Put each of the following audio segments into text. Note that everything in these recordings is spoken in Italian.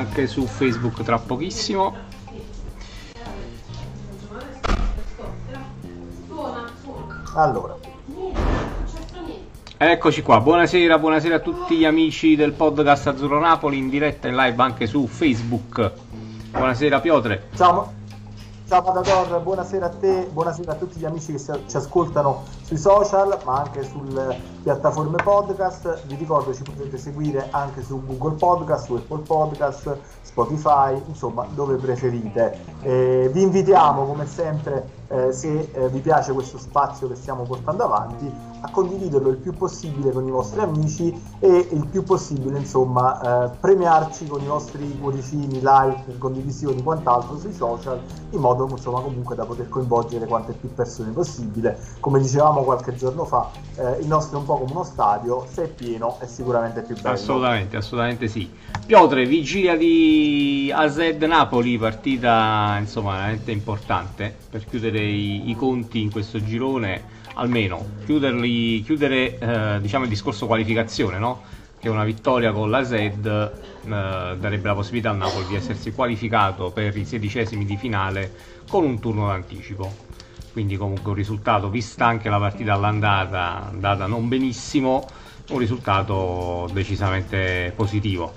anche su Facebook tra pochissimo. Allora, Eccoci qua, buonasera, buonasera a tutti gli amici del podcast Azzurro Napoli in diretta in live anche su Facebook. Buonasera Piotre. ciao, ciao Matador, buonasera a te, buonasera a tutti gli amici che ci ascoltano sui social, ma anche sulle piattaforme podcast. Vi ricordo ci potete seguire anche su Google Podcast, su Apple Podcast, Spotify, insomma, dove preferite. Eh, vi invitiamo, come sempre, eh, se eh, vi piace questo spazio che stiamo portando avanti, a condividerlo il più possibile con i vostri amici e il più possibile, insomma, eh, premiarci con i vostri cuoricini, like, condivisioni, quant'altro sui social, in modo, insomma, comunque da poter coinvolgere quante più persone possibile. Come dicevamo qualche giorno fa, eh, il nostro è un po' come uno stadio, se è pieno è sicuramente più bello. Assolutamente, assolutamente sì. Piotre, vigilia di AZ Napoli, partita insomma veramente importante per chiudere i, i conti in questo girone, almeno chiuderli, chiudere eh, diciamo il discorso qualificazione, no? Che una vittoria con la Z eh, darebbe la possibilità al Napoli di essersi qualificato per i sedicesimi di finale con un turno d'anticipo. Quindi comunque un risultato, vista anche la partita all'andata, andata non benissimo, un risultato decisamente positivo.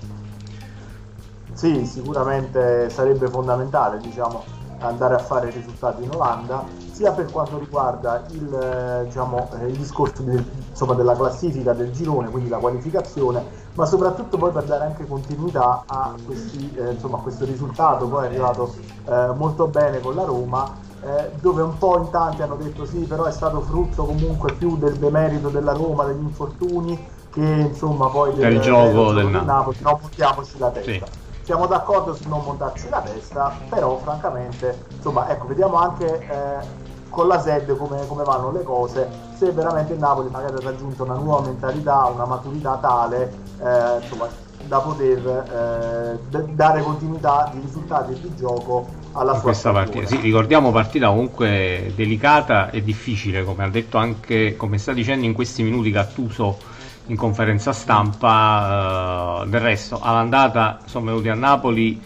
Sì, sicuramente sarebbe fondamentale diciamo, andare a fare risultati in Olanda, sia per quanto riguarda il, eh, diciamo, eh, il discorso del- insomma, della classifica del girone, quindi la qualificazione, ma soprattutto poi per dare anche continuità a, questi, eh, insomma, a questo risultato, poi è arrivato eh, molto bene con la Roma, eh, dove un po' in tanti hanno detto sì, però è stato frutto comunque più del demerito della Roma, degli infortuni, che insomma poi Del gioco del del Napoli. Napoli, non buttiamoci la testa. Sì. Siamo d'accordo su non montarci la testa, però francamente, insomma, ecco, vediamo anche eh, con la SED come, come vanno le cose, se veramente il Napoli magari ha raggiunto una nuova mentalità, una maturità tale, eh, insomma, da poter eh, dare continuità di risultati e di gioco alla sua questa partita. Sì, ricordiamo partita comunque delicata e difficile, come ha detto anche, come sta dicendo in questi minuti Gattuso in conferenza stampa. eh, del resto, all'andata sono venuti a Napoli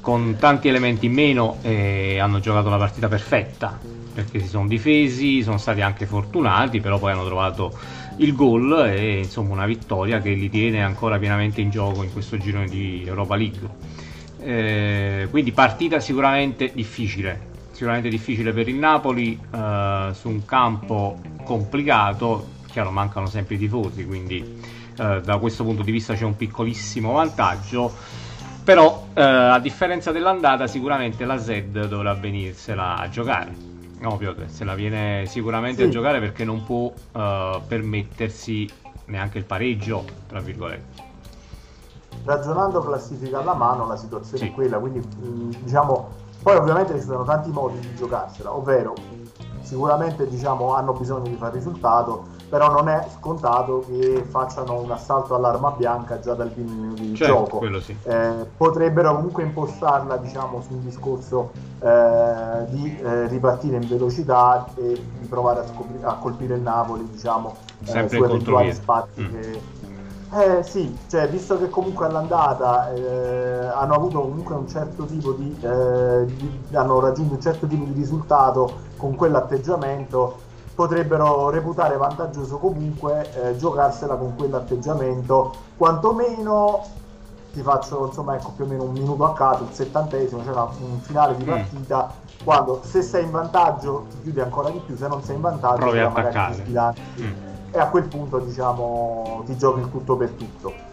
con tanti elementi in meno e hanno giocato la partita perfetta perché si sono difesi, sono stati anche fortunati, però poi hanno trovato il gol e insomma una vittoria che li tiene ancora pienamente in gioco in questo girone di Europa League. Eh, quindi partita sicuramente difficile, sicuramente difficile per il Napoli eh, su un campo complicato, chiaro mancano sempre i tifosi, quindi eh, da questo punto di vista c'è un piccolissimo vantaggio, però eh, a differenza dell'andata sicuramente la Z dovrà venirsela a giocare. No, Piotr, se la viene sicuramente Sì. a giocare perché non può eh, permettersi neanche il pareggio, tra virgolette. Ragionando classifica alla mano la situazione Sì. è quella, quindi mh, diciamo, poi ovviamente ci sono tanti modi di giocarsela, ovvero sicuramente diciamo, hanno bisogno di fare risultato, però non è scontato che facciano un assalto all'arma bianca già dal primo minuto di Certo, gioco. sì. Eh, potrebbero comunque impostarla diciamo, su un discorso eh, di eh, ripartire in velocità e di provare a, scopri- a colpire il Napoli diciamo, eh, su eventuali spazi Mm. che eh sì, cioè, visto che comunque all'andata eh, hanno avuto comunque un certo tipo di, eh, di- hanno raggiunto un certo tipo di risultato con quell'atteggiamento, potrebbero reputare vantaggioso comunque eh, giocarsela con quell'atteggiamento, quantomeno ti faccio insomma ecco più o meno un minuto a caso, il settantesimo, cioè una- un finale di Mm. partita, quando se sei in vantaggio ti chiudi ancora di più, se non sei in vantaggio Provi a attaccare. ti sbilanci Mm. E a quel punto diciamo ti giochi il tutto per tutto.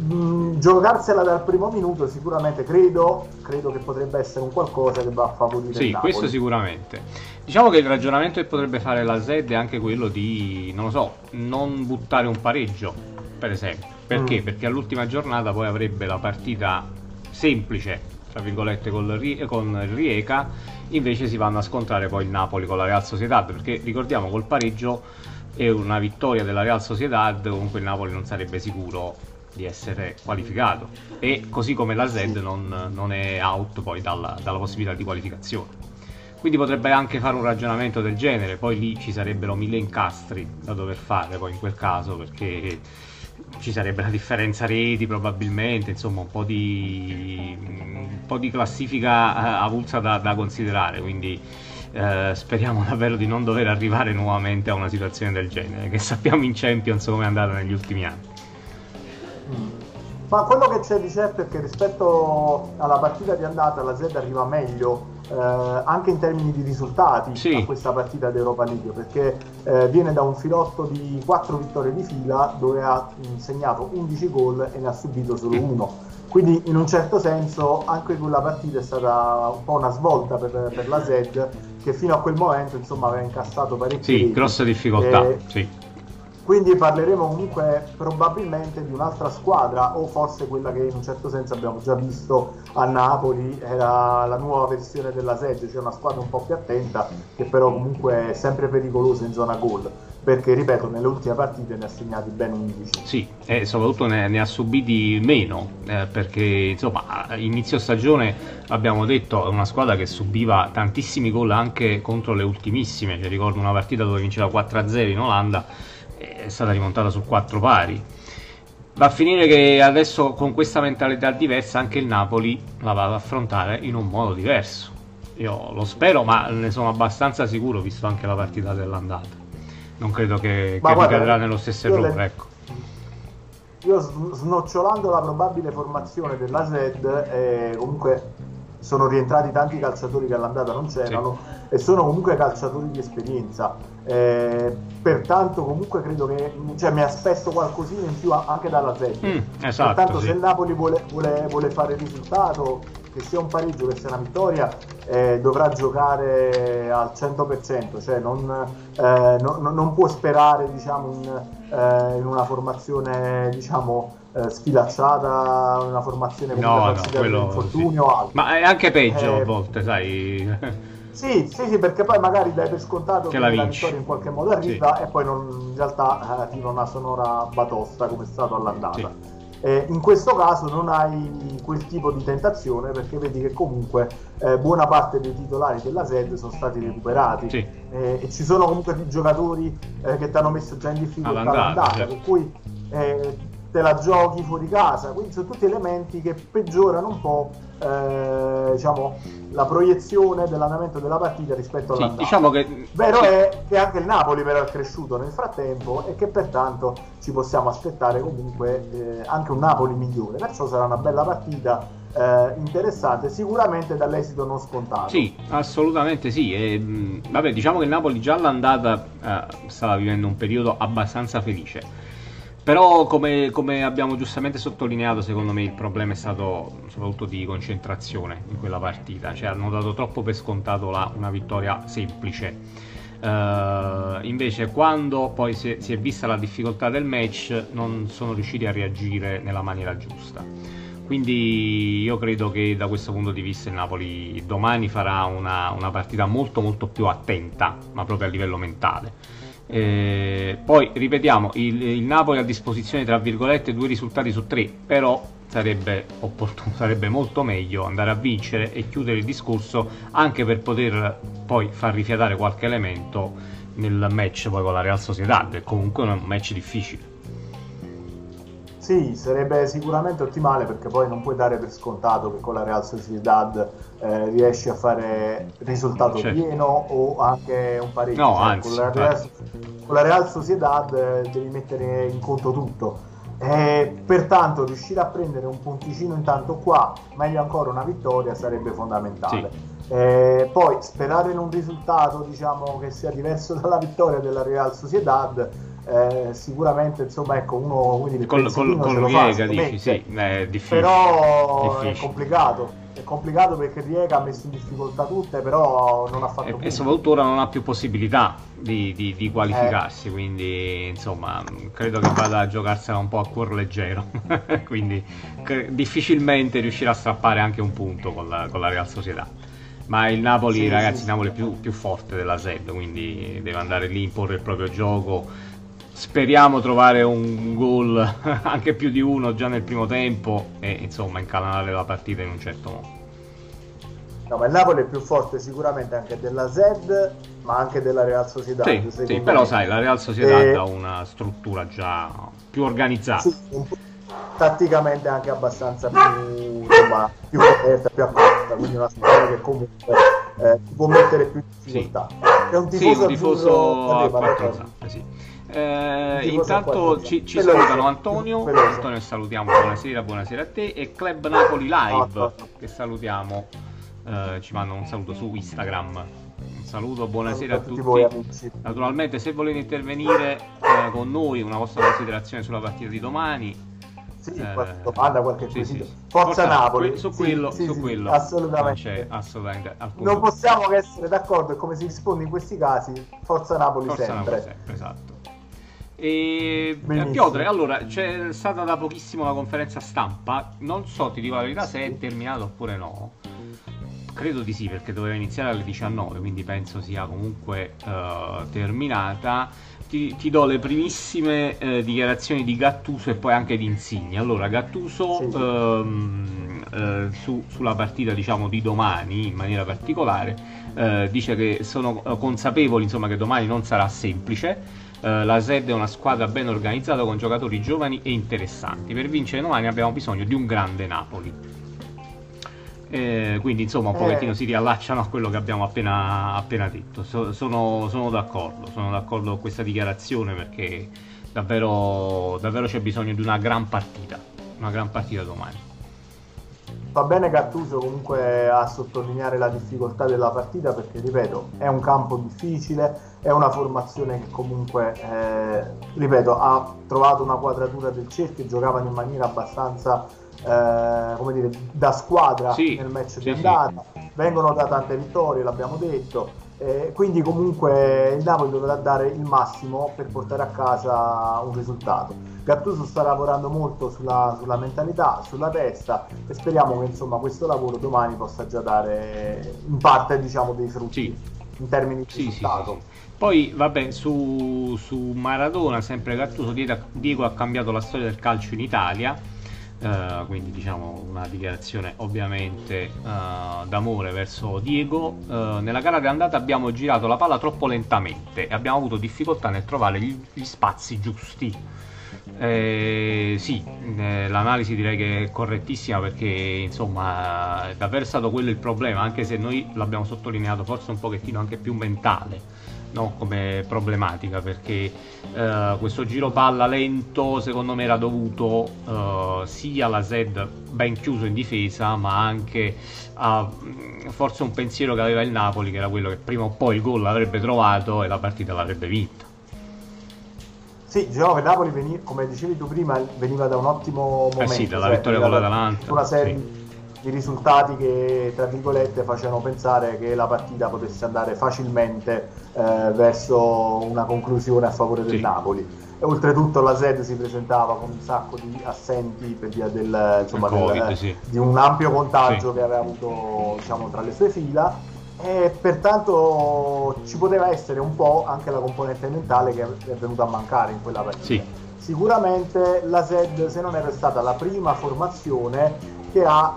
Mm, giocarsela dal primo minuto sicuramente credo, credo che potrebbe essere un qualcosa che va a favorire Sì, questo sicuramente. Diciamo che il ragionamento che potrebbe fare la Z è anche quello di, non lo so, non buttare un pareggio, per esempio. Perché? Mm. Perché all'ultima giornata poi avrebbe la partita semplice, tra virgolette, con il Rieca, invece si vanno a scontrare poi il Napoli con la Real Sociedad, perché ricordiamo col pareggio e una vittoria della Real Sociedad, comunque il Napoli non sarebbe sicuro di essere qualificato. E così come la Z non, non è out poi dalla, dalla possibilità di qualificazione. Quindi potrebbe anche fare un ragionamento del genere, poi lì ci sarebbero mille incastri da dover fare poi in quel caso perché ci sarebbe la differenza reti probabilmente, insomma un po' di, un po di classifica eh, avulsa da, da considerare, quindi eh, speriamo davvero di non dover arrivare nuovamente a una situazione del genere, che sappiamo in Champions come è andata negli ultimi anni. Ma quello che c'è di certo è che rispetto alla partita di andata la Z arriva meglio eh, anche in termini di risultati sì. a questa partita d'Europa League perché eh, viene da un filotto di 4 vittorie di fila dove ha segnato 11 gol e ne ha subito solo uno quindi in un certo senso anche quella partita è stata un po' una svolta per, per la Z che fino a quel momento insomma aveva incassato parecchie sì, grosse difficoltà e, sì. quindi parleremo comunque probabilmente di un'altra squadra o forse quella che in un certo senso abbiamo già visto a Napoli, era la nuova versione della Sedge, cioè una squadra un po' più attenta che però comunque è sempre pericolosa in zona gol perché ripeto nelle ultime partite ne ha segnati ben 11 sì e soprattutto ne, ne ha subiti meno eh, perché insomma inizio stagione abbiamo detto è una squadra che subiva tantissimi gol anche contro le ultimissime cioè, ricordo una partita dove vinceva 4-0 in Olanda è stata rimontata su quattro pari. Va a finire che adesso con questa mentalità diversa anche il Napoli la va ad affrontare in un modo diverso. Io lo spero, ma ne sono abbastanza sicuro visto anche la partita dell'andata. Non credo che, che guarda, ricadrà nello stesso errore, le... ecco. Io snocciolando la probabile formazione della SED, eh, comunque sono rientrati tanti calciatori che all'andata non c'erano sì. e sono comunque calciatori di esperienza. Eh, pertanto comunque credo che cioè, mi aspetto qualcosina in più anche dalla Z. Mm, esatto, pertanto sì. se il Napoli vuole, vuole, vuole, fare il risultato, che sia un pareggio, che sia una vittoria, eh, dovrà giocare al 100%, cioè non, eh, non, non può sperare diciamo, in, eh, in una formazione diciamo, eh, sfilacciata, una formazione no, no, quello, infortunio sì. altro. Ma è anche peggio eh, a volte, sai. Sì, sì, sì, perché poi magari dai per scontato che, la, la vittoria in qualche modo arriva sì. e poi non, in realtà arriva una sonora batosta come è stato all'andata. Sì. Eh, in questo caso non hai quel tipo di tentazione perché vedi che comunque eh, buona parte dei titolari della SED sono stati recuperati sì. eh, e ci sono comunque giocatori eh, che ti hanno messo già in difficoltà all'andata, certo. per cui eh, te la giochi fuori casa, quindi sono tutti elementi che peggiorano un po' eh, diciamo, la proiezione dell'andamento della partita rispetto sì, all'andata. Diciamo che... Vero è che anche il Napoli però è cresciuto nel frattempo e che pertanto ci possiamo aspettare comunque eh, anche un Napoli migliore, perciò sarà una bella partita eh, interessante, sicuramente dall'esito non scontato. Sì, assolutamente sì. E, mh, vabbè, diciamo che il Napoli già all'andata eh, stava vivendo un periodo abbastanza felice però come, come, abbiamo giustamente sottolineato, secondo me il problema è stato soprattutto di concentrazione in quella partita, cioè hanno dato troppo per scontato la, una vittoria semplice. Uh, invece quando poi si è, si è, vista la difficoltà del match non sono riusciti a reagire nella maniera giusta. Quindi io credo che da questo punto di vista il Napoli domani farà una, una partita molto molto più attenta, ma proprio a livello mentale eh, poi ripetiamo, il, il, Napoli ha a disposizione tra virgolette due risultati su tre, però sarebbe, opportuno, sarebbe molto meglio andare a vincere e chiudere il discorso anche per poter poi far rifiatare qualche elemento nel match poi con la Real Sociedad, che comunque è un match difficile. Sì, sarebbe sicuramente ottimale perché poi non puoi dare per scontato che con la Real Sociedad eh, riesci a fare risultato certo. pieno o anche un pareggio. No, cioè, anzi, con, la Real, con, la Real, Sociedad eh, devi mettere in conto tutto. E pertanto riuscire a prendere un punticino intanto qua, meglio ancora una vittoria, sarebbe fondamentale. Sì. Eh, poi sperare in un risultato diciamo, che sia diverso dalla vittoria della Real Sociedad eh, sicuramente insomma ecco uno quindi col, col, col Riega dici sì è difficile però difficile. è complicato complicato perché Riega ha messo in difficoltà tutte però non ha fatto e, e soprattutto ora non ha più possibilità di, di, di qualificarsi eh. quindi insomma credo che vada a giocarsela un po' a cuor leggero. Quindi che, difficilmente riuscirà a strappare anche un punto con la, con la Real Società ma il Napoli sì, ragazzi sì. il Napoli è più, più forte della SED quindi deve andare lì imporre il proprio gioco. Speriamo trovare un gol anche più di uno già nel primo tempo e insomma incalanare la partita in un certo modo No, ma il Napoli è più forte sicuramente anche della Zed, ma anche della Real Sociedad. Sì, sì però sai, la Real Sociedad e... ha una struttura già più organizzata. Sì, tatticamente anche abbastanza più, insomma, più aperta, più accorta, quindi una squadra che comunque eh, può mettere più difficoltà. Sì. È un tifoso, sì, un tifoso a quattro zampe, sì. Eh, intanto ci, ci salutano Antonio, Antonio salutiamo, buonasera, buonasera a te e Club Napoli Live che salutiamo eh, ci mandano un saluto su Instagram. Un saluto, buonasera a tutti. Voi, Naturalmente, se volete intervenire eh, con noi, una vostra considerazione sulla partita di domani. Sì, eh, qualche domanda, qualche sì, sì, sì. Forza, Forza, Napoli. Su quello, su quello assolutamente. Non, assolutamente non possiamo che essere d'accordo e come si risponde in questi casi, Forza Napoli Forza sempre. Napoli sempre, esatto. E Piotre, allora c'è stata da pochissimo la conferenza stampa. Non so, ti dico la verità, se è terminata oppure no. Credo di sì, perché doveva iniziare alle 19, quindi penso sia comunque uh, terminata. Ti, ti, do le primissime uh, dichiarazioni di Gattuso e poi anche di Insigne. Allora, Gattuso sì. um, su, sulla partita diciamo, di domani, in maniera particolare, dice che sono consapevoli insomma, che domani non sarà semplice. Uh, la SED è una squadra ben organizzata con giocatori giovani e interessanti. Per vincere domani abbiamo bisogno di un grande Napoli. Eh, quindi insomma un pochettino eh. si riallacciano a quello che abbiamo appena, appena detto. So, sono, sono, d'accordo, sono d'accordo con questa dichiarazione perché davvero, davvero c'è bisogno di una gran partita, una gran partita domani. Va bene Gattuso comunque a sottolineare la difficoltà della partita perché, ripeto, è un campo difficile, è una formazione che comunque, eh, ripeto, ha trovato una quadratura del cerchio, giocavano in maniera abbastanza eh, come dire, da squadra sì, nel match sì, di andata, sì. vengono da tante vittorie, l'abbiamo detto, eh, quindi comunque il Napoli dovrà dare il massimo per portare a casa un risultato. Gattuso sta lavorando molto sulla, sulla mentalità, sulla testa e speriamo che insomma, questo lavoro domani possa già dare in parte diciamo, dei frutti in termini di risultato. Poi, vabbè, su, su Maradona, sempre Gattuso, Diego ha cambiato la storia del calcio in Italia Uh, quindi diciamo una dichiarazione ovviamente uh, d'amore verso Diego. Uh, nella gara di andata abbiamo girato la palla troppo lentamente e abbiamo avuto difficoltà nel trovare gli, gli spazi giusti. Eh, sì, eh, l'analisi direi che è correttissima perché insomma è davvero stato quello il problema, anche se noi l'abbiamo sottolineato forse un pochettino anche più mentale no, come problematica perché uh, questo giro palla lento secondo me era dovuto uh, sia alla Zed ben chiuso in difesa ma anche a mm, forse un pensiero che aveva il Napoli che era quello che prima o poi il gol l'avrebbe trovato e la partita l'avrebbe vinta. Sì, diciamo che Napoli, veniva, come dicevi tu prima, veniva da un ottimo momento. Eh sì, dalla cioè, vittoria con l'Atalanta. Una serie sì di risultati che tra virgolette facevano pensare che la partita potesse andare facilmente eh, verso una conclusione a favore del sì. Napoli. E oltretutto la SED si presentava con un sacco di assenti per via del, insomma, COVID, del, sì. di un ampio contagio sì. che aveva avuto diciamo, tra le sue fila e pertanto ci poteva essere un po' anche la componente mentale che è venuta a mancare in quella partita. Sicuramente la SED, se non era stata la prima formazione, che ha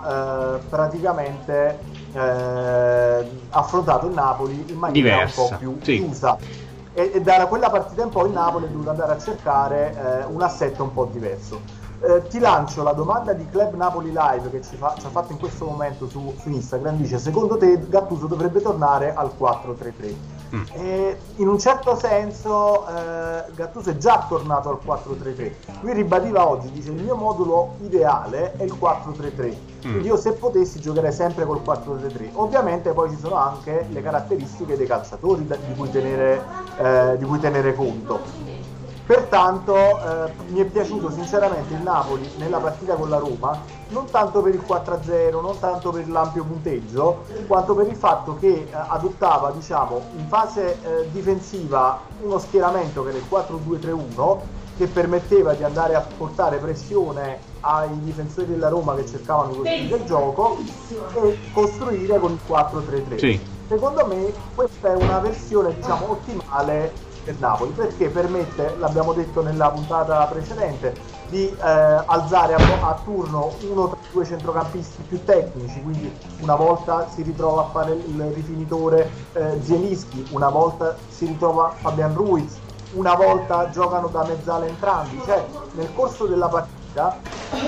eh, praticamente eh, affrontato il Napoli in maniera Diversa, un po' più sì. chiusa. E, e, da quella partita in poi il Napoli è dovuto andare a cercare eh, un assetto un po' diverso. Eh, ti lancio la domanda di Club Napoli Live che ci, fa, ci ha fatto in questo momento su, su Instagram. Dice: Secondo te Gattuso dovrebbe tornare al 4-3-3? Mm. E in un certo senso eh, Gattuso è già tornato al 4-3-3. Lui ribadiva oggi, dice il mio modulo ideale è il 4-3-3. Mm. Quindi io se potessi giocherei sempre col 4-3-3. Ovviamente poi ci sono anche le caratteristiche dei calciatori di cui tenere, eh, di cui tenere conto. Pertanto eh, mi è piaciuto sinceramente il Napoli nella partita con la Roma, non tanto per il 4-0, non tanto per l'ampio punteggio, quanto per il fatto che eh, adottava diciamo, in fase eh, difensiva uno schieramento che era il 4-2-3-1 che permetteva di andare a portare pressione ai difensori della Roma che cercavano di costruire il gioco e costruire con il 4-3-3. Sì. Secondo me questa è una versione diciamo, ottimale del Napoli perché permette, l'abbiamo detto nella puntata precedente, di eh, alzare a, a, turno uno tra due centrocampisti più tecnici, quindi una volta si ritrova a fare il rifinitore eh, Zielinski, una volta si ritrova Fabian Ruiz, una volta giocano da mezzala entrambi, cioè nel corso della partita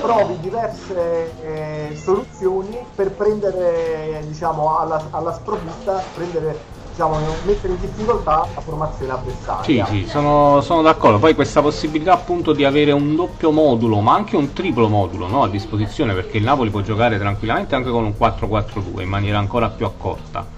provi diverse eh, soluzioni per prendere diciamo alla, alla sprovvista, prendere diciamo, mettere in difficoltà la formazione avversaria. Sì, sì, sono, sono, d'accordo. Poi questa possibilità appunto di avere un doppio modulo, ma anche un triplo modulo no, a disposizione, perché il Napoli può giocare tranquillamente anche con un 4-4-2 in maniera ancora più accorta.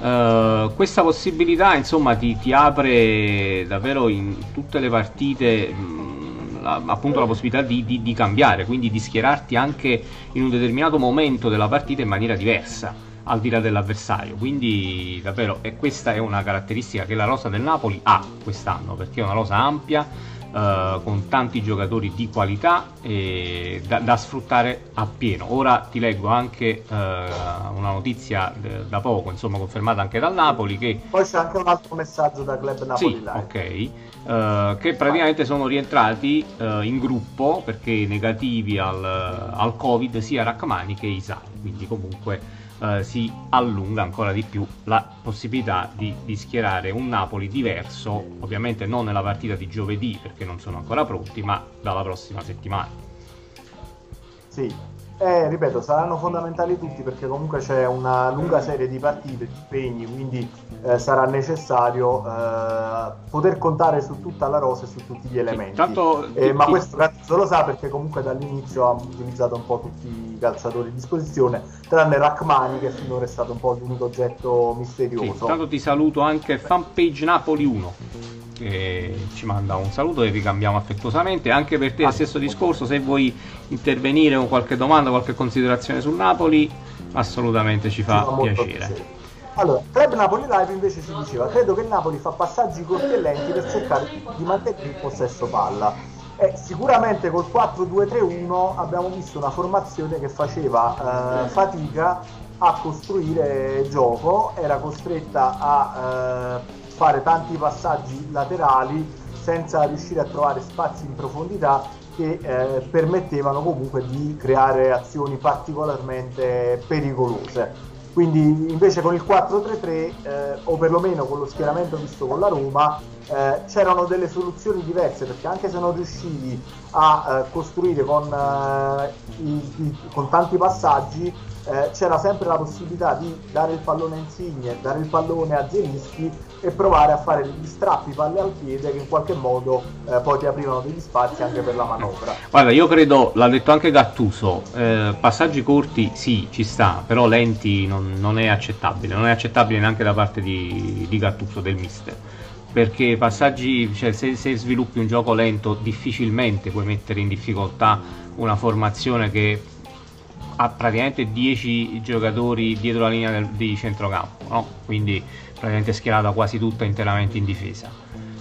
Uh, questa possibilità insomma ti, ti, apre davvero in tutte le partite mh, la, appunto la possibilità di, di, di cambiare, quindi di schierarti anche in un determinato momento della partita in maniera diversa al di là dell'avversario. Quindi davvero e questa è una caratteristica che la rosa del Napoli ha quest'anno, perché è una rosa ampia. Uh, con tanti giocatori di qualità da, da, sfruttare appieno. Ora ti leggo anche uh, una notizia de, da poco, insomma, confermata anche dal Napoli. Che... Poi c'è anche un altro messaggio da Club Napoli. Sì, ok. Uh, che praticamente sono rientrati in gruppo perché negativi al, al Covid sia Rachmani che Isai. Quindi comunque eh, si allunga ancora di più la possibilità di, di, schierare un Napoli diverso, ovviamente non nella partita di giovedì perché non sono ancora pronti, ma dalla prossima settimana. Sì, eh, ripeto, saranno fondamentali tutti perché comunque c'è una lunga serie di partite, di impegni, quindi eh, sarà necessario eh, poter contare su tutta la rosa e su tutti gli elementi. Tanto, eh, tutti... Ma questo Cazzo lo sa perché comunque dall'inizio ha utilizzato un po' tutti i calciatori a disposizione, tranne Rachmani che finora è stato un po' l'unico oggetto misterioso. Sì, tanto ti saluto anche fanpage Napoli 1 che ci manda un saluto e ricambiamo affettuosamente. Anche per te, lo stesso discorso, se vuoi intervenire con qualche domanda, qualche considerazione sul Napoli, assolutamente ci fa, fa piacere. piacere. Allora, Club Napoli Live invece ci diceva: Credo che il Napoli fa passaggi corti e lenti per cercare di mantenere il possesso palla. Eh, sicuramente col 4-2-3-1 abbiamo visto una formazione che faceva eh, fatica a costruire gioco, era costretta a eh, fare tanti passaggi laterali senza riuscire a trovare spazi in profondità che eh, permettevano comunque di creare azioni particolarmente pericolose. Quindi invece con il 4-3-3 eh, o perlomeno con lo schieramento visto con la Roma eh, c'erano delle soluzioni diverse perché anche se non riuscivi a eh, costruire con, eh, i, i, con tanti passaggi eh, c'era sempre la possibilità di dare il pallone a Insigne, dare il pallone a Zelischi e provare a fare degli strappi palle al piede che in qualche modo eh, poi ti aprivano degli spazi anche per la manovra. Guarda, io credo, l'ha detto anche Gattuso, eh, passaggi corti sì, ci sta, però lenti non, non, è accettabile, non è accettabile neanche da parte di, di Gattuso, del mister. Perché passaggi, cioè se, se sviluppi un gioco lento difficilmente puoi mettere in difficoltà una formazione che ha praticamente 10 giocatori dietro la linea del, di centrocampo, no? quindi praticamente schierata quasi tutta interamente in difesa.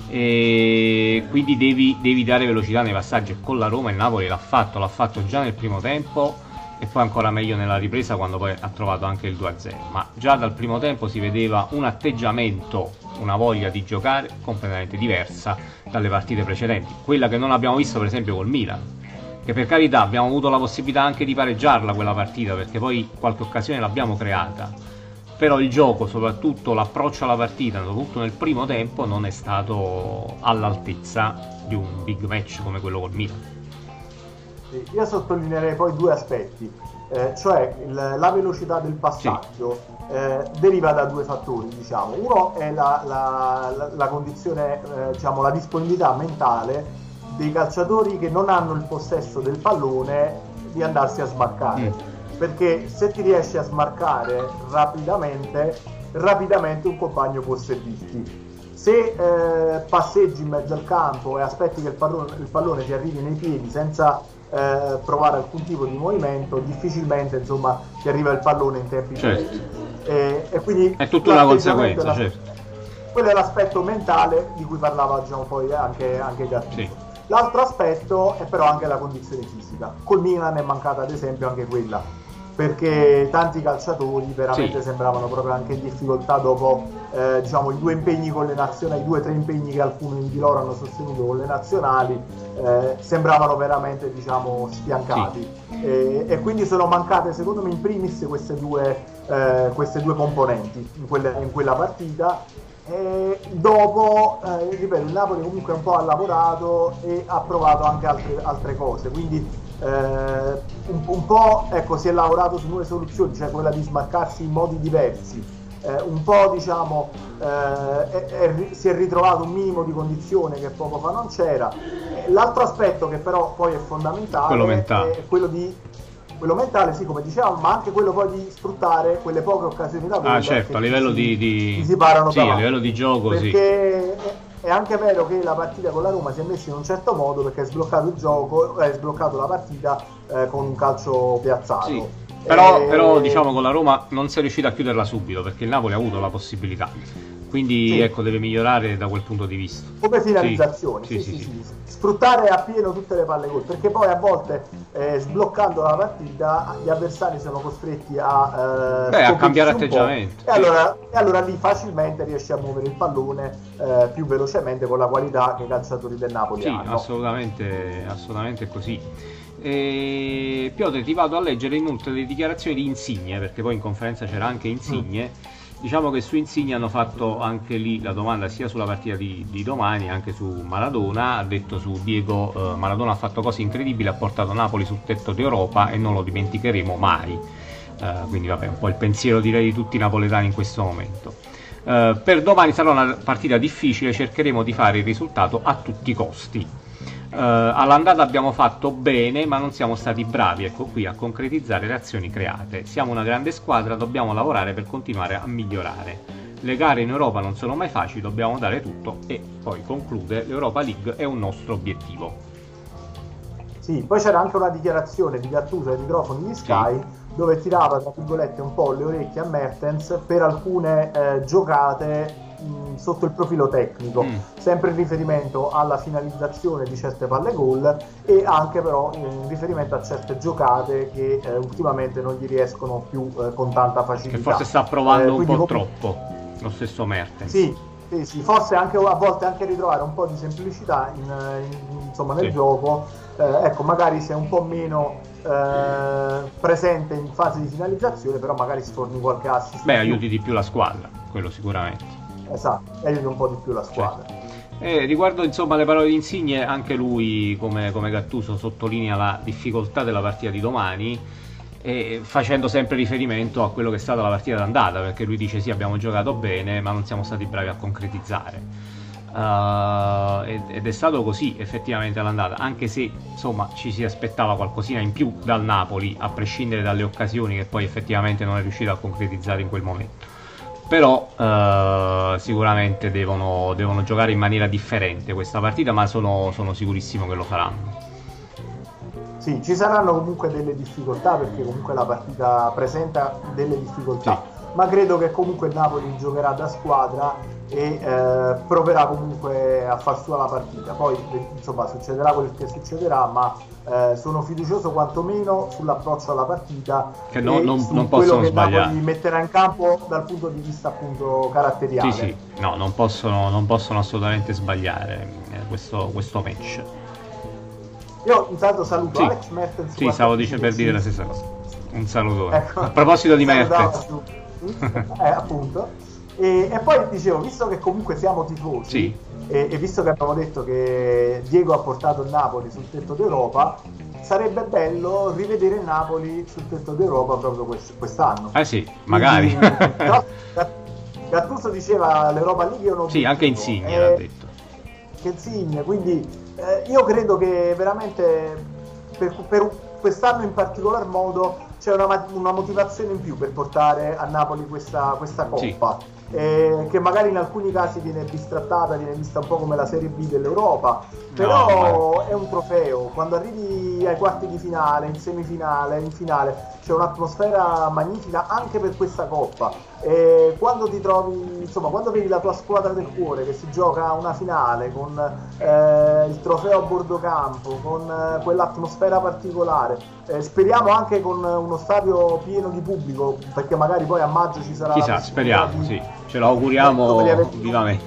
E quindi devi, devi, dare velocità nei passaggi. Con la Roma il Napoli l'ha fatto, l'ha fatto già nel primo tempo e poi ancora meglio nella ripresa quando poi ha trovato anche il 2-0. Ma già dal primo tempo si vedeva un atteggiamento, una voglia di giocare completamente diversa dalle partite precedenti. Quella che non abbiamo visto per esempio col Milan che per carità abbiamo avuto la possibilità anche di pareggiarla quella partita perché poi qualche occasione l'abbiamo creata però il gioco, soprattutto l'approccio alla partita, soprattutto nel primo tempo, non è stato all'altezza di un big match come quello col Milan. Io sottolineerei poi due aspetti, eh, cioè il, la velocità del passaggio sì. eh, deriva da due fattori, diciamo. Uno è la, la, la, la condizione, eh, diciamo, la disponibilità mentale dei calciatori che non hanno il possesso del pallone di andarsi a smarcare. Mm. Perché se ti riesci a smarcare rapidamente, rapidamente un compagno può servirti. Se eh, passeggi in mezzo al campo e aspetti che il pallone, il pallone ti arrivi nei piedi senza eh, provare alcun tipo di movimento, difficilmente insomma, ti arriva il pallone in tempi certo. e, e quindi è tutta una conseguenza, certo. Quello è l'aspetto mentale di cui parlava diciamo, poi anche, anche Gattuso. Sì. L'altro aspetto è però anche la condizione fisica. Col Milan è mancata ad esempio anche quella. perché tanti calciatori veramente Sì. sembravano proprio anche in difficoltà dopo eh, diciamo, i due impegni con le nazionali, i due o tre impegni che alcuni di loro hanno sostenuto con le nazionali, eh, sembravano veramente diciamo, sfiancati. E, e quindi sono mancate secondo me in primis queste due, eh, queste due componenti in, quelle- in quella partita. E dopo, eh, ripeto, il Napoli comunque un po' ha lavorato e ha provato anche altre, altre cose, quindi eh, un, un po' ecco, si è lavorato su nuove soluzioni, cioè quella di smarcarsi in modi diversi, eh, un po' diciamo eh, è- è si è ritrovato un minimo di condizione che poco fa non c'era. L'altro aspetto che però poi è fondamentale Quello è quello di quello mentale, sì, come dicevamo, ma anche quello poi di sfruttare quelle poche occasioni da Ah, certo, a livello ti- di, di- si parano sì, a livello di gioco, sì. perché è- è anche vero che la partita con la Roma si è messa in un certo modo perché è sbloccato il gioco, è sbloccato la partita eh, con un calcio piazzato. Sì. Però, però, diciamo con la Roma non si è riuscito a chiuderla subito perché il Napoli ha avuto la possibilità. Quindi Sì. ecco, deve migliorare da quel punto di vista. come finalizzazione, Sì, sì, sfruttare appieno tutte le palle gol, perché poi a volte eh, sbloccando la partita gli avversari sono costretti a, eh, Beh, a cambiare atteggiamento, E, allora, e allora lì facilmente riesci a muovere il pallone eh, più velocemente con la qualità che i calciatori del Napoli Sì, hanno. assolutamente, assolutamente così. E Piotr, ti vado a leggere inoltre le dichiarazioni di Insigne, perché poi in conferenza c'era anche Insigne. Diciamo che su Insigne hanno fatto anche lì la domanda sia sulla partita di, di domani, anche su Maradona. Ha detto su Diego eh, Maradona ha fatto cose incredibili, ha portato Napoli sul tetto d'Europa e non lo dimenticheremo mai. Eh, quindi vabbè, un po' il pensiero direi di tutti i napoletani in questo momento. Eh, per domani sarà una partita difficile, cercheremo di fare il risultato a tutti i costi. Eh, all'andata abbiamo fatto bene, ma non siamo stati bravi, ecco qui, a concretizzare le azioni create. Siamo una grande squadra, dobbiamo lavorare per continuare a migliorare. Le gare in Europa non sono mai facili, dobbiamo dare tutto e poi conclude, l'Europa League è un nostro obiettivo. Sì, poi c'era anche una dichiarazione di Gattuso ai microfoni di Sky dove tirava tra virgolette un po' le orecchie a Mertens per alcune eh, giocate mh, sotto il profilo tecnico, Mm. sempre in riferimento alla finalizzazione di certe palle gol e anche però in riferimento a certe giocate che eh, ultimamente non gli riescono più eh, con tanta facilità. Che forse sta provando Eh, un po' com- troppo lo stesso Mertens. Sì, sì, sì, forse anche a volte anche ritrovare un po' di semplicità in, in- insomma, nel Sì. gioco, eh, ecco, magari sei un po' meno eh, presente in fase di finalizzazione, però magari sforni qualche assist. Beh, aiuti di più la squadra, quello sicuramente. Esatto, aiuti un po' di più la squadra. E riguardo insomma le parole di Insigne, anche lui come, come Gattuso sottolinea la difficoltà della partita di domani, e facendo sempre riferimento a quello che è stata la partita d'andata, perché lui dice sì abbiamo giocato bene ma non siamo stati bravi a concretizzare. Uh, ed, ed è stato così effettivamente all'andata, anche se insomma ci si aspettava qualcosina in più dal Napoli, a prescindere dalle occasioni che poi effettivamente non è riuscito a concretizzare in quel momento però eh, sicuramente devono, devono giocare in maniera differente questa partita, ma sono, sono sicurissimo che lo faranno. Sì, ci saranno comunque delle difficoltà perché comunque la partita presenta delle difficoltà, ma credo che comunque Napoli giocherà da squadra e eh, proverà comunque a far sua la partita. Poi eh, insomma succederà quel che succederà, ma eh, sono fiducioso quantomeno sull'approccio alla partita Che no- non- su non quello possono che sbagliare. Napoli metterà in campo dal punto di vista appunto caratteriale. Sì, sì, no, non possono, non possono assolutamente sbagliare eh, questo, questo match. Io intanto saluto Sì. Alex Mertens. Sì, stavo 45, dice- per dire la stessa cosa. Un salutone. Ecco. A proposito di Mertens, eh, appunto. E, e poi dicevo, visto che comunque siamo tifosi Sì. e, e visto che abbiamo detto che Diego ha portato il Napoli sul tetto d'Europa, sarebbe bello rivedere il Napoli sul tetto d'Europa proprio quest- quest'anno. eh sì, magari. Gattuso diceva l'Europa League è un sì, anche. Insigne Eh, l'ha detto. che Insigne, quindi eh, io credo che veramente per, per quest'anno in particolar modo c'è una, una motivazione in più per portare a Napoli questa, questa Sì. Eh, che magari in alcuni casi viene bistrattata, viene vista un po' come la Serie B dell'Europa, però è un trofeo. Quando arrivi ai quarti di finale, in semifinale, in finale, c'è un'atmosfera magnifica anche per questa coppa. E quando ti trovi, insomma, quando vedi la tua squadra del cuore che si gioca una finale con eh, il trofeo a bordo campo, con eh, quell'atmosfera particolare, eh, speriamo anche con uno stadio pieno di pubblico, perché magari poi a maggio ci sarà. Chissà, speriamo, di... sì, ce lo auguriamo vivamente.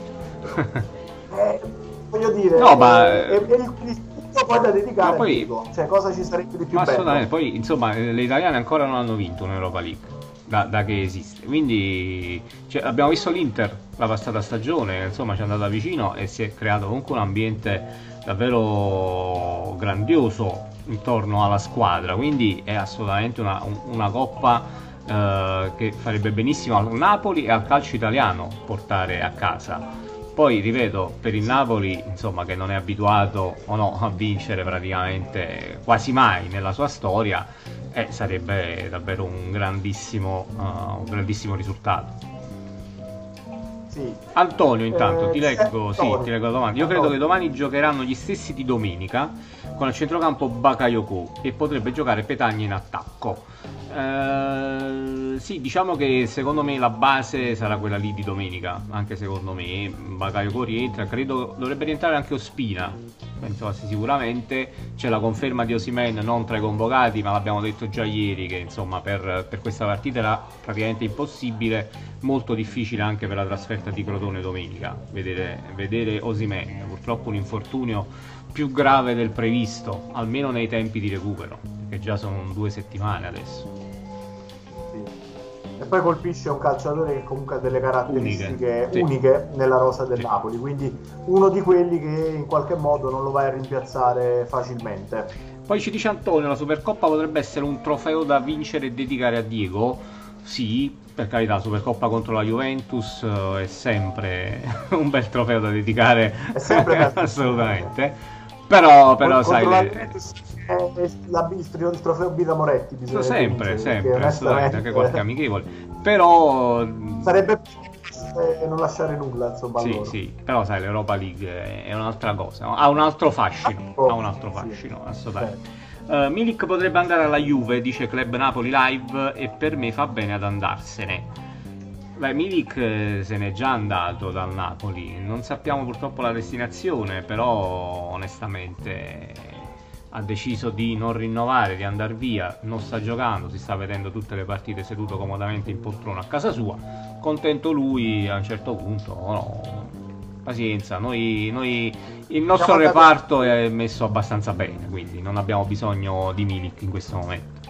eh, voglio dire, no, ma... è, è il, il poi da dedicare poi, cioè cosa ci sarebbe di più assolutamente bello? poi insomma le italiane ancora non hanno vinto un'Europa League da, da che esiste. Quindi cioè, abbiamo visto l'Inter la passata stagione, insomma ci è andata vicino e si è creato comunque un ambiente davvero grandioso intorno alla squadra, quindi è assolutamente una, una coppa eh, che farebbe benissimo al Napoli e al calcio italiano portare a casa. Poi ripeto, per il Napoli, insomma, che non è abituato o no a vincere praticamente quasi mai nella sua storia, eh, sarebbe davvero un grandissimo, uh, un grandissimo risultato. Sì. Antonio, intanto eh, ti leggo, sì, ti leggo la domanda. Io credo che domani giocheranno gli stessi di domenica con il centrocampo Bakayoko e potrebbe giocare Petagna in attacco. Eh, sì, diciamo che secondo me la base sarà quella lì di domenica, anche secondo me Bakayoko rientra, credo dovrebbe rientrare anche Ospina, penso sì, sicuramente c'è la conferma di Osimen non tra i convocati, ma l'abbiamo detto già ieri che insomma per, per questa partita era praticamente impossibile, molto difficile anche per la trasferta di Crotone domenica, vedere, vedere Osimen, purtroppo un infortunio più grave del previsto, almeno nei tempi di recupero, che già sono due settimane adesso. E poi colpisce un calciatore che comunque ha delle caratteristiche uniche, uniche nella rosa del sì. Napoli, quindi uno di quelli che in qualche modo non lo vai a rimpiazzare facilmente. Poi ci dice Antonio, la Supercoppa potrebbe essere un trofeo da vincere e dedicare a Diego. Sì, per carità, la Supercoppa contro la Juventus eh, è sempre un bel trofeo da dedicare, assolutamente. Però, però sai... Le la, il, il trofeo Birra Moretti. Sempre, sempre, assolutamente, anche qualche amichevole. Però... Sarebbe non lasciare nulla, insomma. Sì, loro. sì, però sai, l'Europa League è un'altra cosa, ha un altro fascino, oh, ha un altro fascino, sì, assolutamente. Uh, Milik potrebbe andare alla Juve, dice Club Napoli Live, e per me fa bene ad andarsene. Beh, Milik eh, se n'è già andato dal Napoli, non sappiamo purtroppo la destinazione, però onestamente ha deciso di non rinnovare, di andare via, non sta giocando, si sta vedendo tutte le partite seduto comodamente in poltrona a casa sua, contento lui a un certo punto, no, pazienza, noi, noi il nostro diciamo reparto è messo abbastanza bene, quindi non abbiamo bisogno di Milik in questo momento.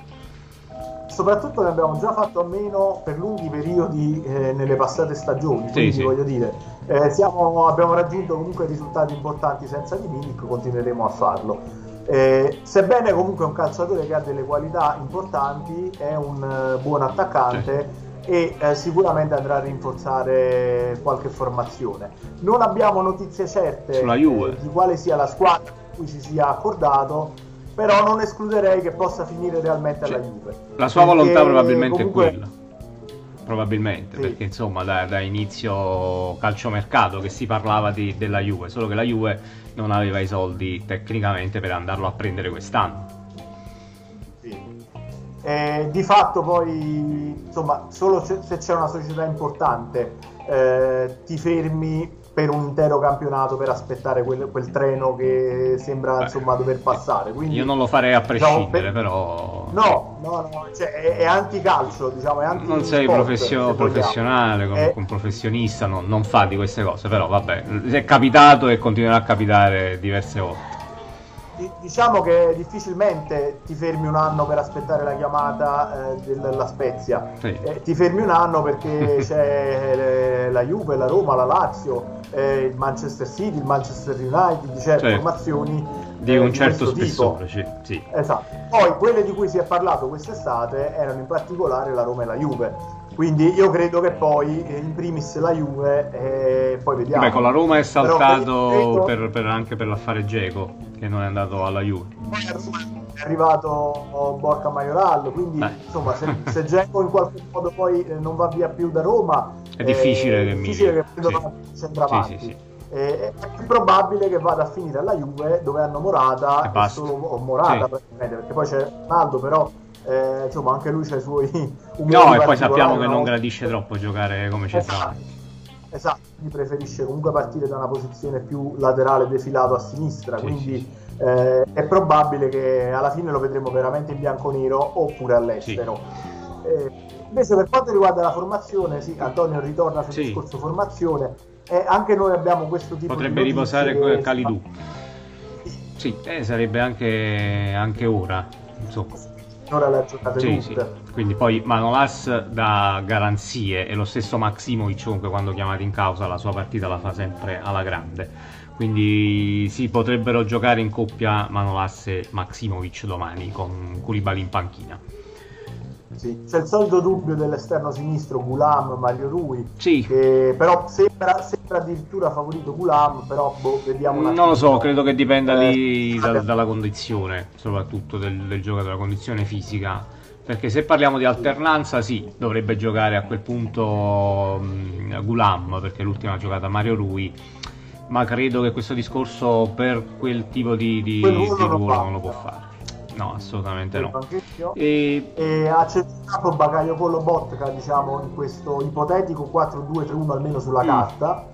Soprattutto ne abbiamo già fatto a meno per lunghi periodi eh, nelle passate stagioni, quindi sì. voglio dire, eh, siamo, abbiamo raggiunto comunque risultati importanti senza di Milik, continueremo a farlo. Eh, sebbene comunque è un calciatore che ha delle qualità importanti, è un uh, buon attaccante certo. e eh, sicuramente andrà a rinforzare qualche formazione. Non abbiamo notizie certe eh, di quale sia la squadra con cui si sia accordato, però non escluderei che possa finire realmente cioè, alla Juve. La sua volontà probabilmente è quella probabilmente, sì. perché insomma da, da, inizio calciomercato che si parlava di, della Juve, solo che la Juve non aveva i soldi tecnicamente per andarlo a prendere quest'anno. Sì. Eh, di fatto poi, insomma, solo se c'è una società importante eh, ti fermi per un intero campionato per aspettare quel, quel treno che sembra Beh, insomma dover passare. Quindi, io non lo farei a diciamo, prescindere, diciamo, però. No, no, no, cioè, è, è anticalcio, diciamo, è anti Non sei professio- professionale, come è... un professionista, no, non fa di queste cose, però vabbè, è capitato e continuerà a capitare diverse volte diciamo che difficilmente ti fermi un anno per aspettare la chiamata eh, della Spezia, sì. eh, ti fermi un anno perché c'è la Juve, la Roma, la Lazio, eh, il Manchester City, il Manchester United, c'è certo. formazioni di un certo spessore. Sì, sì. Esatto. Poi quelle di cui si è parlato quest'estate erano in particolare la Roma e la Juve. Quindi io credo che poi eh, in primis la Juve e poi vediamo. Beh, con la Roma è saltato credo... per, per, anche per l'affare Geco che non è andato alla Juve. È arrivato Borca Maioral, quindi Beh. insomma se, se Geco in qualche modo poi eh, non va via più da Roma è difficile che, difficile che sì. centravanti. Sì, sì, sì eh, è più probabile che vada a finire alla Juve dove hanno Morata e, e solo o Morata sì. perché poi c'è Ronaldo però eh, insomma anche lui c'ha i suoi no e poi sappiamo che non gradisce troppo giocare come centrale esatto, quindi preferisce comunque partire da una posizione più laterale defilato a sinistra sì, quindi sì. Eh, è probabile che alla fine lo vedremo veramente in bianco-nero oppure all'estero sì. eh, invece per quanto riguarda la formazione sì, Antonio ritorna sul discorso formazione e anche noi abbiamo questo tipo potrebbe di riposare che... Calidou sì, eh, sarebbe anche, anche ora insomma ora le ha giocate sì, sì. Quindi poi Manolas dà garanzie e lo stesso Maximovic comunque quando chiamato in causa la sua partita la fa sempre alla grande. Quindi si potrebbero giocare in coppia Manolas e Maximovic domani con Koulibaly in panchina. Sì. C'è il solito dubbio dell'esterno sinistro Gulam, Mario Rui, sì. che però sembra, sembra, addirittura favorito Gulam, però boh, vediamo un Non lo so, credo che dipenda eh, lì da, dalla condizione, soprattutto del, del giocatore, dalla condizione fisica. Perché se parliamo di alternanza, sì, dovrebbe giocare a quel punto um, Gulam, perché l'ultima giocata Mario Rui ma credo che questo discorso per quel tipo di, di, di ruolo non lo può fare. No, assolutamente no. E... e ha accettato Bagaglio Collo Botka, diciamo, in questo ipotetico 4-2-3-1 almeno sulla mm. carta.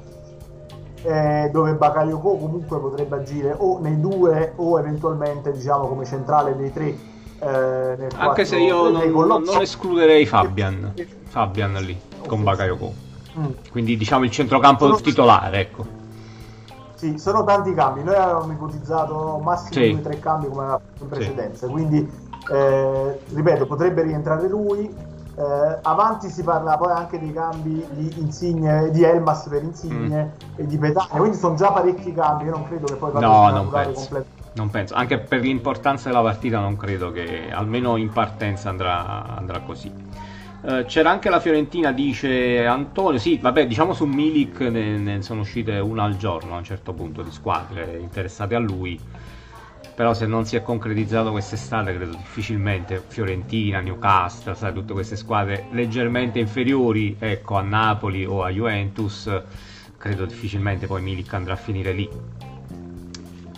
Eh, dove Bakayoko comunque potrebbe agire o nei due o eventualmente diciamo come centrale dei tre eh, anche 4, se io non, non, non, escluderei Fabian Fabian lì con Bakayoko mm. quindi diciamo il centrocampo Sono... titolare ecco sì, sono tanti cambi. Noi avevamo ipotizzato massimo sì. 2-3 cambi come in precedenza. Sì. Quindi, eh, ripeto, potrebbe rientrare lui. Eh, avanti si parla poi anche dei cambi di Insigne, di Elmas per Insigne mm. e di Petagna. Quindi sono già parecchi cambi. Io non credo che poi vada no, non penso. Non penso, anche per l'importanza della partita non credo che almeno in partenza andrà, andrà così. Eh, c'era anche la Fiorentina, dice Antonio. Sì, vabbè, diciamo su Milik ne, ne, sono uscite una al giorno a un certo punto di squadre interessate a lui. Però se non si è concretizzato quest'estate, credo difficilmente Fiorentina, Newcastle, sai, tutte queste squadre leggermente inferiori ecco, a Napoli o a Juventus, credo difficilmente poi Milik andrà a finire lì.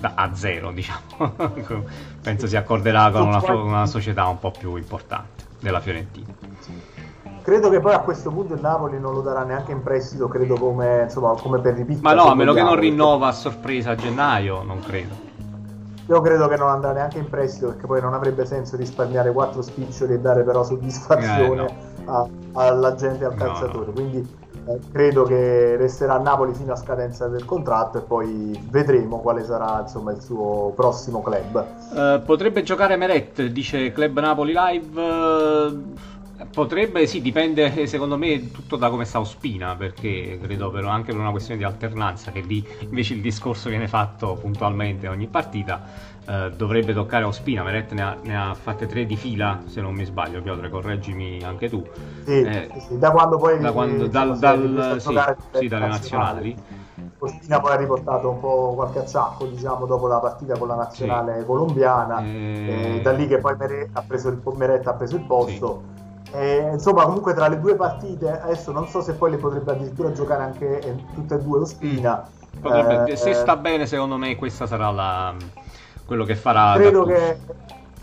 Da, a zero, diciamo. Penso si accorderà con una, una società un po' più importante della Fiorentina. Credo che poi a questo punto il Napoli non lo darà neanche in prestito, credo come, insomma, come per ripicca. Ma no, a meno che non rinnova a sorpresa a gennaio, non credo. Io credo che non andrà neanche in prestito perché poi non avrebbe senso risparmiare quattro spiccioli e dare però soddisfazione eh, no. alla gente al calciatore. No, no. Quindi eh, credo che resterà a Napoli fino a scadenza del contratto e poi vedremo quale sarà insomma, il suo prossimo club. Uh, potrebbe giocare Meret, dice Club Napoli Live. Potrebbe, sì, dipende secondo me tutto da come sta Ospina, perché credo però anche per una questione di alternanza, che lì invece il discorso viene fatto puntualmente ogni partita, eh, dovrebbe toccare Ospina, Meret ne ha, ne ha, fatte tre di fila, se non mi sbaglio, Piotr, correggimi anche tu. Sì, eh, sì, da quando poi... Da quando, dal, dal, sì, sì, dalle nazionali. Ospina poi ha riportato un po' qualche acciacco diciamo dopo la partita con la nazionale colombiana. E... E da lì che poi Meret ha preso il, Meret ha preso il posto eh, insomma, comunque tra le due partite, adesso non so se poi le potrebbe addirittura giocare anche eh, tutte e due lo Spina. Potrebbe, eh, se sta bene, secondo me, questa sarà la, quello che farà. Credo che,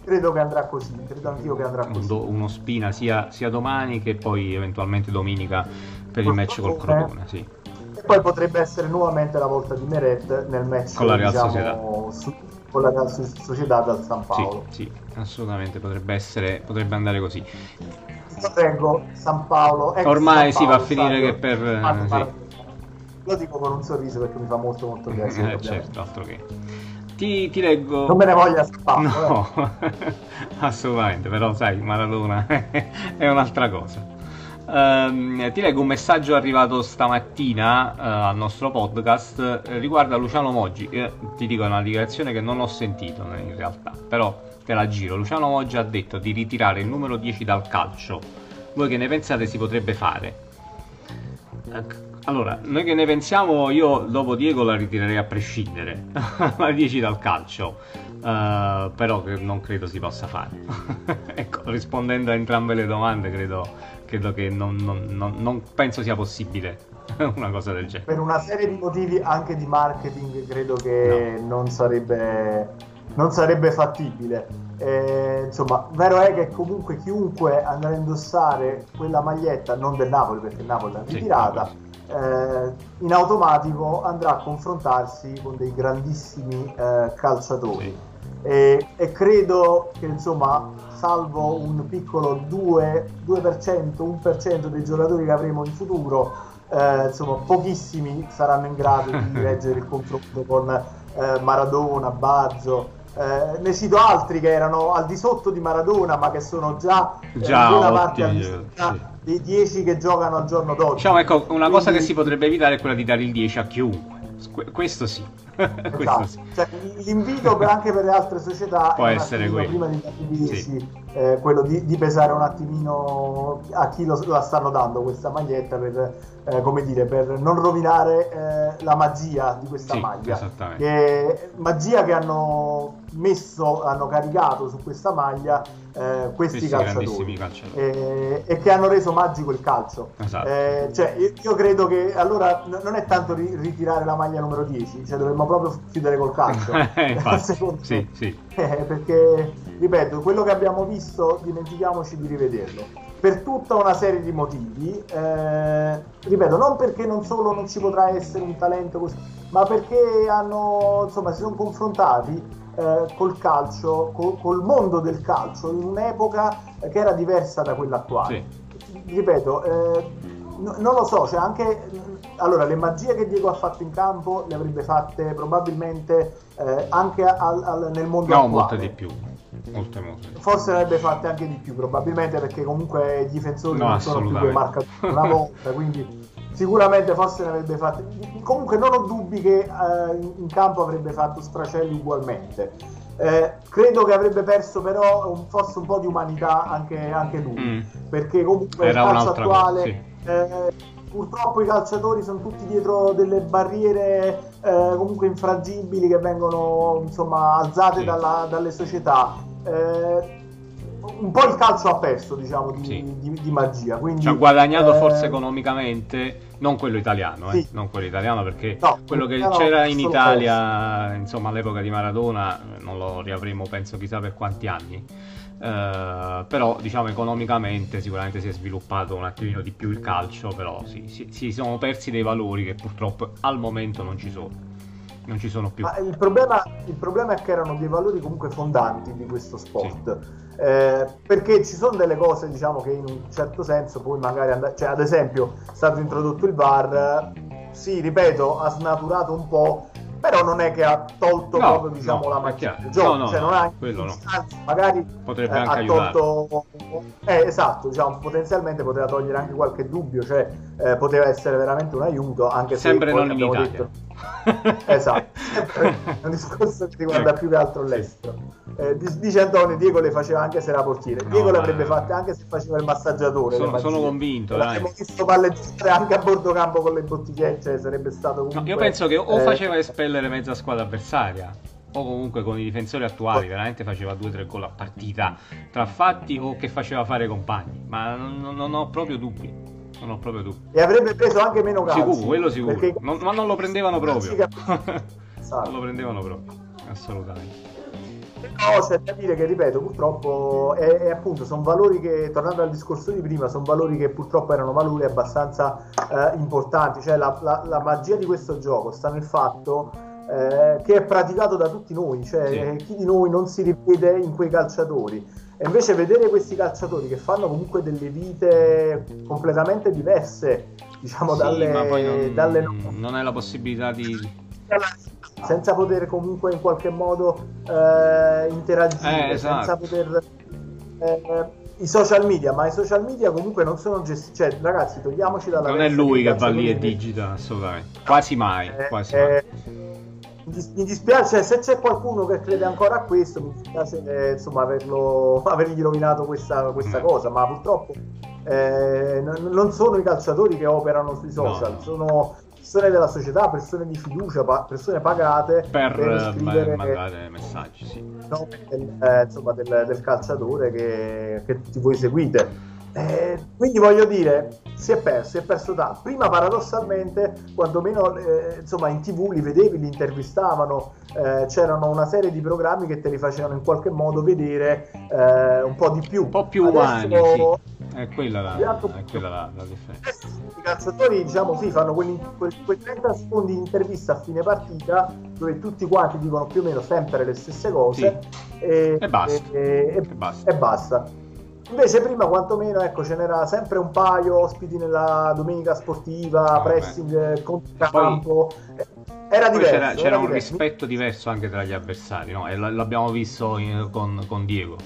credo che, andrà così. Credo anch'io che andrà così. Uno Spina sia, sia domani che poi eventualmente domenica per il match col Crotone. Sì. E poi potrebbe essere nuovamente la volta di Meret nel match con la Real diciamo, su, con la Real Sociedad al San Paolo. Sì, sì, assolutamente potrebbe essere, potrebbe andare così prego San Paolo. Ormai San si va a finire che per... Eh, sì. Lo dico con un sorriso perché mi fa molto molto piacere. Eh, certo, altro che... Ti, ti, leggo... Non me ne voglia San Paolo. No, eh. assolutamente, però sai, Maradona è un'altra cosa. Uh, ti leggo un messaggio arrivato stamattina uh, al nostro podcast uh, riguardo a Luciano Moggi. ti dico una dichiarazione che non ho sentito in realtà, però te la giro. Luciano Moggia ha detto di ritirare il numero 10 dal calcio. Voi che ne pensate si potrebbe fare? Allora, noi che ne pensiamo, io dopo Diego la ritirerei a prescindere, la 10 dal calcio, uh, però non credo si possa fare. ecco, rispondendo a entrambe le domande, credo, credo che non, non, non, non penso sia possibile una cosa del genere. Per una serie di motivi anche di marketing, credo che no. non sarebbe non sarebbe fattibile. Eh, insomma, vero è che comunque chiunque andrà a indossare quella maglietta, non del Napoli perché il Napoli l'ha ritirata, eh, in automatico andrà a confrontarsi con dei grandissimi eh, calciatori. E, e, credo che insomma, salvo un piccolo 2, 2%, 1% dei giocatori che avremo in futuro, eh, insomma, pochissimi saranno in grado di reggere il confronto con eh, Maradona, Bazzo eh, ne cito altri che erano al di sotto di Maradona, ma che sono già, eh, già una parte al sì. dei 10 che giocano al giorno d'oggi. Diciamo, ecco, una Quindi... cosa che si potrebbe evitare è quella di dare il 10 a chiunque. Questo sì. Esatto. sì. Cioè, l'invito anche per le altre società può essere quello. Prima di dare 10, sì. Eh, quello di, di, pesare un attimino a chi lo, la stanno dando questa maglietta per eh, come dire, per non rovinare eh, la magia di questa sì, maglia. Che, magia che hanno messo, hanno caricato su questa maglia eh, questi, questi calciatori, calciatori. Eh, e che hanno reso magico il calcio. Esatto. Eh, cioè, io, io, credo che allora n- non è tanto ri- ritirare la maglia numero 10, cioè dovremmo proprio chiudere col calcio. Infatti, sì, sì. Eh, perché, ripeto, quello che abbiamo visto, dimentichiamoci di rivederlo per tutta una serie di motivi. Eh, ripeto, non perché non solo non ci potrà essere un talento così, ma perché hanno, insomma, si sono confrontati eh, col calcio, col, col, mondo del calcio, in un'epoca che era diversa da quella attuale. Sì. Ripeto, eh, no, non lo so, cioè anche allora le magie che Diego ha fatto in campo le avrebbe fatte probabilmente eh, anche al, al, nel mondo no, attuale. molte di più molte, molte. Forse ne avrebbe fatte anche di più, probabilmente perché comunque i difensori no, non sono più quei marcatori una volta, quindi sicuramente forse ne avrebbe fatte. Comunque non ho dubbi che eh, in campo avrebbe fatto Stracelli ugualmente. Eh, credo che avrebbe perso però un, forse un po' di umanità anche, anche lui, mm. perché comunque Era il calcio attuale... Cosa, sì. eh, purtroppo i calciatori sono tutti dietro delle barriere eh, comunque infrangibili che vengono insomma alzate sì. dalla, dalle società eh, un po' il calcio ha perso, diciamo, di, sì. di, di magia. Quindi, Ci ha guadagnato eh... forse economicamente, non quello italiano, eh? sì. non quello italiano, perché no, quello che c'era in Italia, insomma, all'epoca di Maradona, non lo riavremo, penso, chissà per quanti anni. Uh, però diciamo economicamente sicuramente si è sviluppato un attimino di più il calcio però sì, si, si sono persi dei valori che purtroppo al momento non ci sono non ci sono più. Ma il problema, il problema, è che erano dei valori comunque fondanti di questo sport. Sì. Eh, perché ci sono delle cose, diciamo, che in un certo senso poi magari andare. Cioè, ad esempio, è stato introdotto il VAR, sì, ripeto, ha snaturato un po'. Però non è che ha tolto no, proprio diciamo, no, la macchina del gioco, no, cioè non ha no. magari potrebbe eh, anche ha tolto eh, esatto, diciamo, potenzialmente poteva togliere anche qualche dubbio, cioè eh, poteva essere veramente un aiuto, anche Sempre se non in Italia. detto esatto, sempre un discorso che riguarda più che altro l'estero. Eh, dice Antonio, Diego le faceva anche se era portiere. No, Diego le avrebbe fatte anche se faceva il massaggiatore. Sono, sono convinto. Abbiamo visto palleggiare anche a bordo campo con le bottigliette, cioè sarebbe stato comunque, no, Io penso che o eh, faceva espellere mezza squadra avversaria o comunque con i difensori attuali veramente faceva 2-3 gol a partita tra fatti o che faceva fare i compagni ma non, non ho proprio dubbi ho proprio dubbi. E avrebbe preso anche meno calci. Sicuro, quello sicuro. Perché... Non, ma non lo prendevano proprio. non lo prendevano proprio, assolutamente. No, c'è da dire che, ripeto, purtroppo è, è appunto, sono valori che, tornando al discorso di prima, sono valori che purtroppo erano valori abbastanza eh, importanti. Cioè la, la, la, magia di questo gioco sta nel fatto eh, che è praticato da tutti noi, cioè sì. chi di noi non si rivede in quei calciatori e invece vedere questi calciatori che fanno comunque delle vite completamente diverse, diciamo, sì, dalle, ma poi non, dalle... non hai la possibilità di senza poter comunque in qualche modo eh, interagire, eh, esatto. senza poter eh, i social media, ma i social media comunque non sono gestiti, cioè ragazzi togliamoci dalla... Non è lui che va lì e digita assolutamente, quasi mai, eh, quasi mai. Mi dispiace, se c'è qualcuno che crede ancora a questo, mi dispiace eh, insomma, averlo, avergli rovinato questa, questa mm. cosa, ma purtroppo eh, n- non sono i calciatori che operano sui social, no. sono persone della società, persone di fiducia, pa- persone pagate per, per scrivere, mandare messaggi, sì. no, del, eh, insomma, del, del, calciatore che, che tutti voi seguite. Eh, quindi voglio dire, si è perso, si è perso tanto. Prima paradossalmente, quantomeno eh, insomma in tv li vedevi, li intervistavano, eh, c'erano una serie di programmi che te li facevano in qualche modo vedere eh, un po' di più. Un po' più umani, sì. È quella la, è quella la, la differenza. I calciatori, diciamo, sì, fanno quei, quei 30 secondi di intervista a fine partita dove tutti quanti dicono più o meno sempre le stesse cose sì. e, e, basta. E, e, basta. e basta. Invece prima quantomeno ecco, ce n'era sempre un paio ospiti nella domenica sportiva, ah, pressing, contracampo. Era diverso. C'era, c'era era un diverso. rispetto diverso anche tra gli avversari, no? E l'abbiamo visto in, con, con Diego.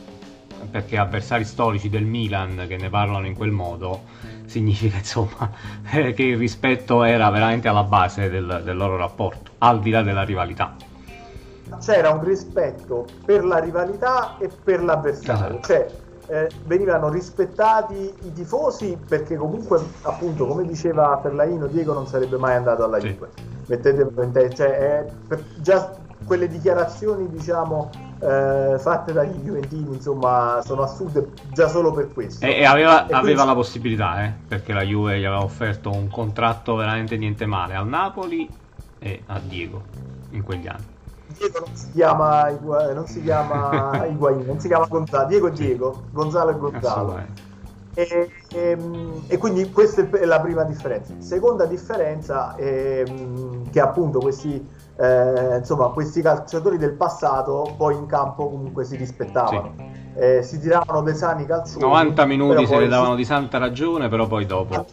Perché avversari storici del Milan che ne parlano in quel modo significa insomma che il rispetto era veramente alla base del, del loro rapporto, al di là della rivalità c'era un rispetto per la rivalità e per l'avversario. Esatto. Cioè, eh, venivano rispettati i tifosi perché comunque appunto come diceva Ferlaino Diego non sarebbe mai andato alla Juve. Mettetevelo in te cioè, eh, già quelle dichiarazioni diciamo eh, fatte dagli Juventini insomma sono assurde già solo per questo. E, e aveva, e aveva la possibilità eh, perché la Juve gli aveva offerto un contratto veramente niente male al Napoli e a Diego in quegli anni Diego non si chiama, non si chiama Higuain, non si chiama Gonzalo, Diego Diego, Gonzalo e Gonzalo. E, e, e, quindi questa è la prima differenza. Seconda differenza è che appunto questi, eh, insomma, questi calciatori del passato poi in campo comunque si rispettavano. Sì. Eh, si tiravano dei sani calcioni 90 minuti se ne davano si... di santa ragione però poi dopo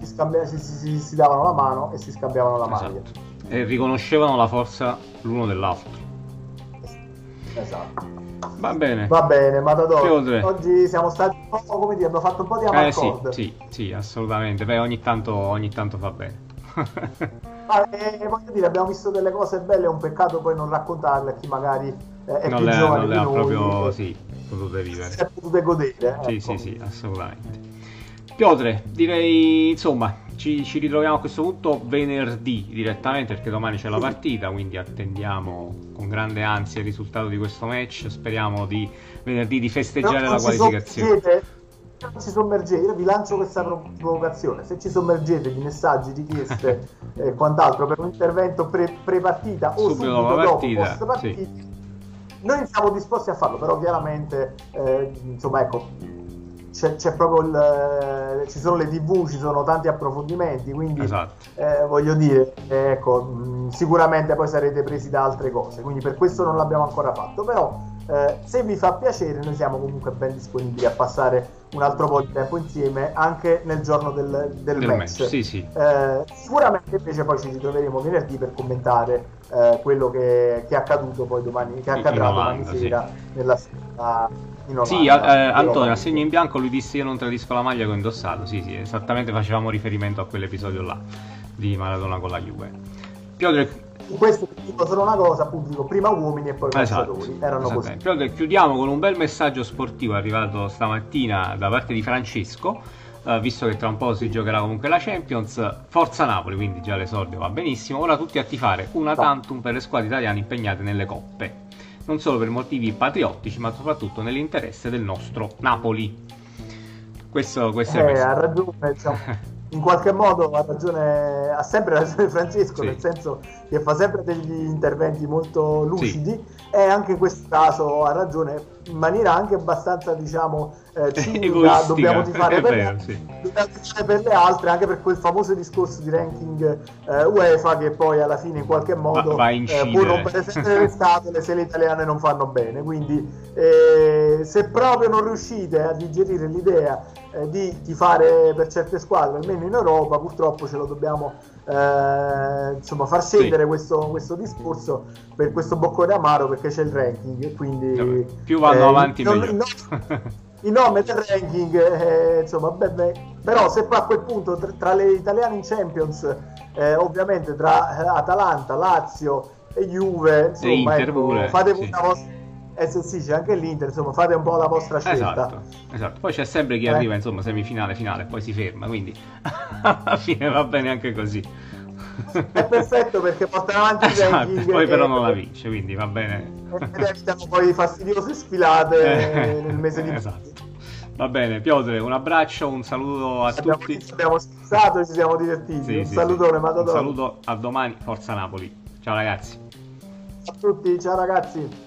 si, scambia... si, si, davano la mano e si scambiavano la esatto. maglia e riconoscevano la forza l'uno dell'altro. Esatto. Va bene. Va bene, Matador. Oggi siamo stati un po', come dire, abbiamo fatto un po' di amarcord. Eh, sì, sì, sì, assolutamente. Beh, ogni tanto, ogni tanto fa bene. ah, eh, voglio dire, abbiamo visto delle cose belle, è un peccato poi non raccontarle a chi magari eh, è non più le, giovane non le ha noi, proprio, sì, potute vivere. Si è potute godere. Sì, ecco. sì, sì, assolutamente. Piotre, direi, insomma, ci, ci, ritroviamo a questo punto venerdì direttamente perché domani c'è la partita, quindi attendiamo con grande ansia il risultato di questo match. Speriamo di venerdì di festeggiare la qualificazione. Non ci sommergete, io vi lancio questa provocazione. Se ci sommergete di messaggi, richieste e quant'altro per un intervento pre, partita o subito, subito dopo, partita, post partita, sì. noi siamo disposti a farlo, però chiaramente, eh, insomma, ecco c'è, c'è proprio il, eh, ci sono le tv, ci sono tanti approfondimenti, quindi esatto. eh, voglio dire, ecco, mh, sicuramente poi sarete presi da altre cose, quindi per questo non l'abbiamo ancora fatto, però eh, se vi fa piacere noi siamo comunque ben disponibili a passare un altro po' di tempo insieme anche nel giorno del, del, del match. match. Sì, sì. Eh, sicuramente invece poi ci ritroveremo venerdì per commentare eh, quello che, che, è accaduto poi domani, che accadrà domani sera sì. nella sera sì, eh, Antonio, a segno in bianco lui disse io non tradisco la maglia che ho indossato. Sì, sì, esattamente facevamo riferimento a quell'episodio là di Maradona con la Juve. Piotr, questo dico solo una cosa, appunto, dico prima uomini e poi esatto, calciatori. Erano così. Piotr, chiudiamo con un bel messaggio sportivo arrivato stamattina da parte di Francesco. Uh, visto che tra un po' si giocherà comunque la Champions, Forza Napoli, quindi già l'esordio va benissimo. Ora tutti a tifare una tantum per le squadre italiane impegnate nelle coppe non solo per motivi patriottici, ma soprattutto nell'interesse del nostro Napoli. Questo, questo eh, è ha ragione, diciamo, in qualche modo ha ragione, ha sempre ragione Francesco, sì. nel senso che fa sempre degli interventi molto lucidi sì. e anche in questo caso ha ragione in maniera anche abbastanza diciamo eh, cinica, dobbiamo tifare per, vero, sì. per le altre anche per quel famoso discorso di ranking eh, UEFA che poi alla fine in qualche modo va, va eh, può rompere sempre le scatole se le italiane non fanno bene quindi eh, se proprio non riuscite a digerire l'idea eh, di tifare per certe squadre almeno in Europa purtroppo ce lo dobbiamo eh, insomma, far scendere sì. questo, questo, discorso per questo boccone amaro perché c'è il ranking e quindi più vanno eh, avanti non, meglio. il nome del ranking eh, insomma beh, beh, però se poi a quel punto tra, tra le italiane in Champions eh, ovviamente tra Atalanta, Lazio e Juve insomma, ecco, fate sì. una vostra eh sì, c'è anche l'Inter, insomma, fate un po' la vostra scelta. Esatto, esatto. Poi c'è sempre chi eh. arriva, insomma, semifinale, finale, poi si ferma, quindi alla fine va bene anche così. È perfetto perché portano avanti i esatto, ranking. Poi però non la vince, quindi va bene. Ed evitano poi fastidiose sfilate nel mese di Esatto. Va bene, Piotre, un abbraccio, un saluto a abbiamo, tutti. Abbiamo scherzato e ci siamo divertiti. Sì, un sì, salutone, sì. Matador. Un saluto a domani, Forza Napoli. Ciao ragazzi. a tutti, ciao ragazzi.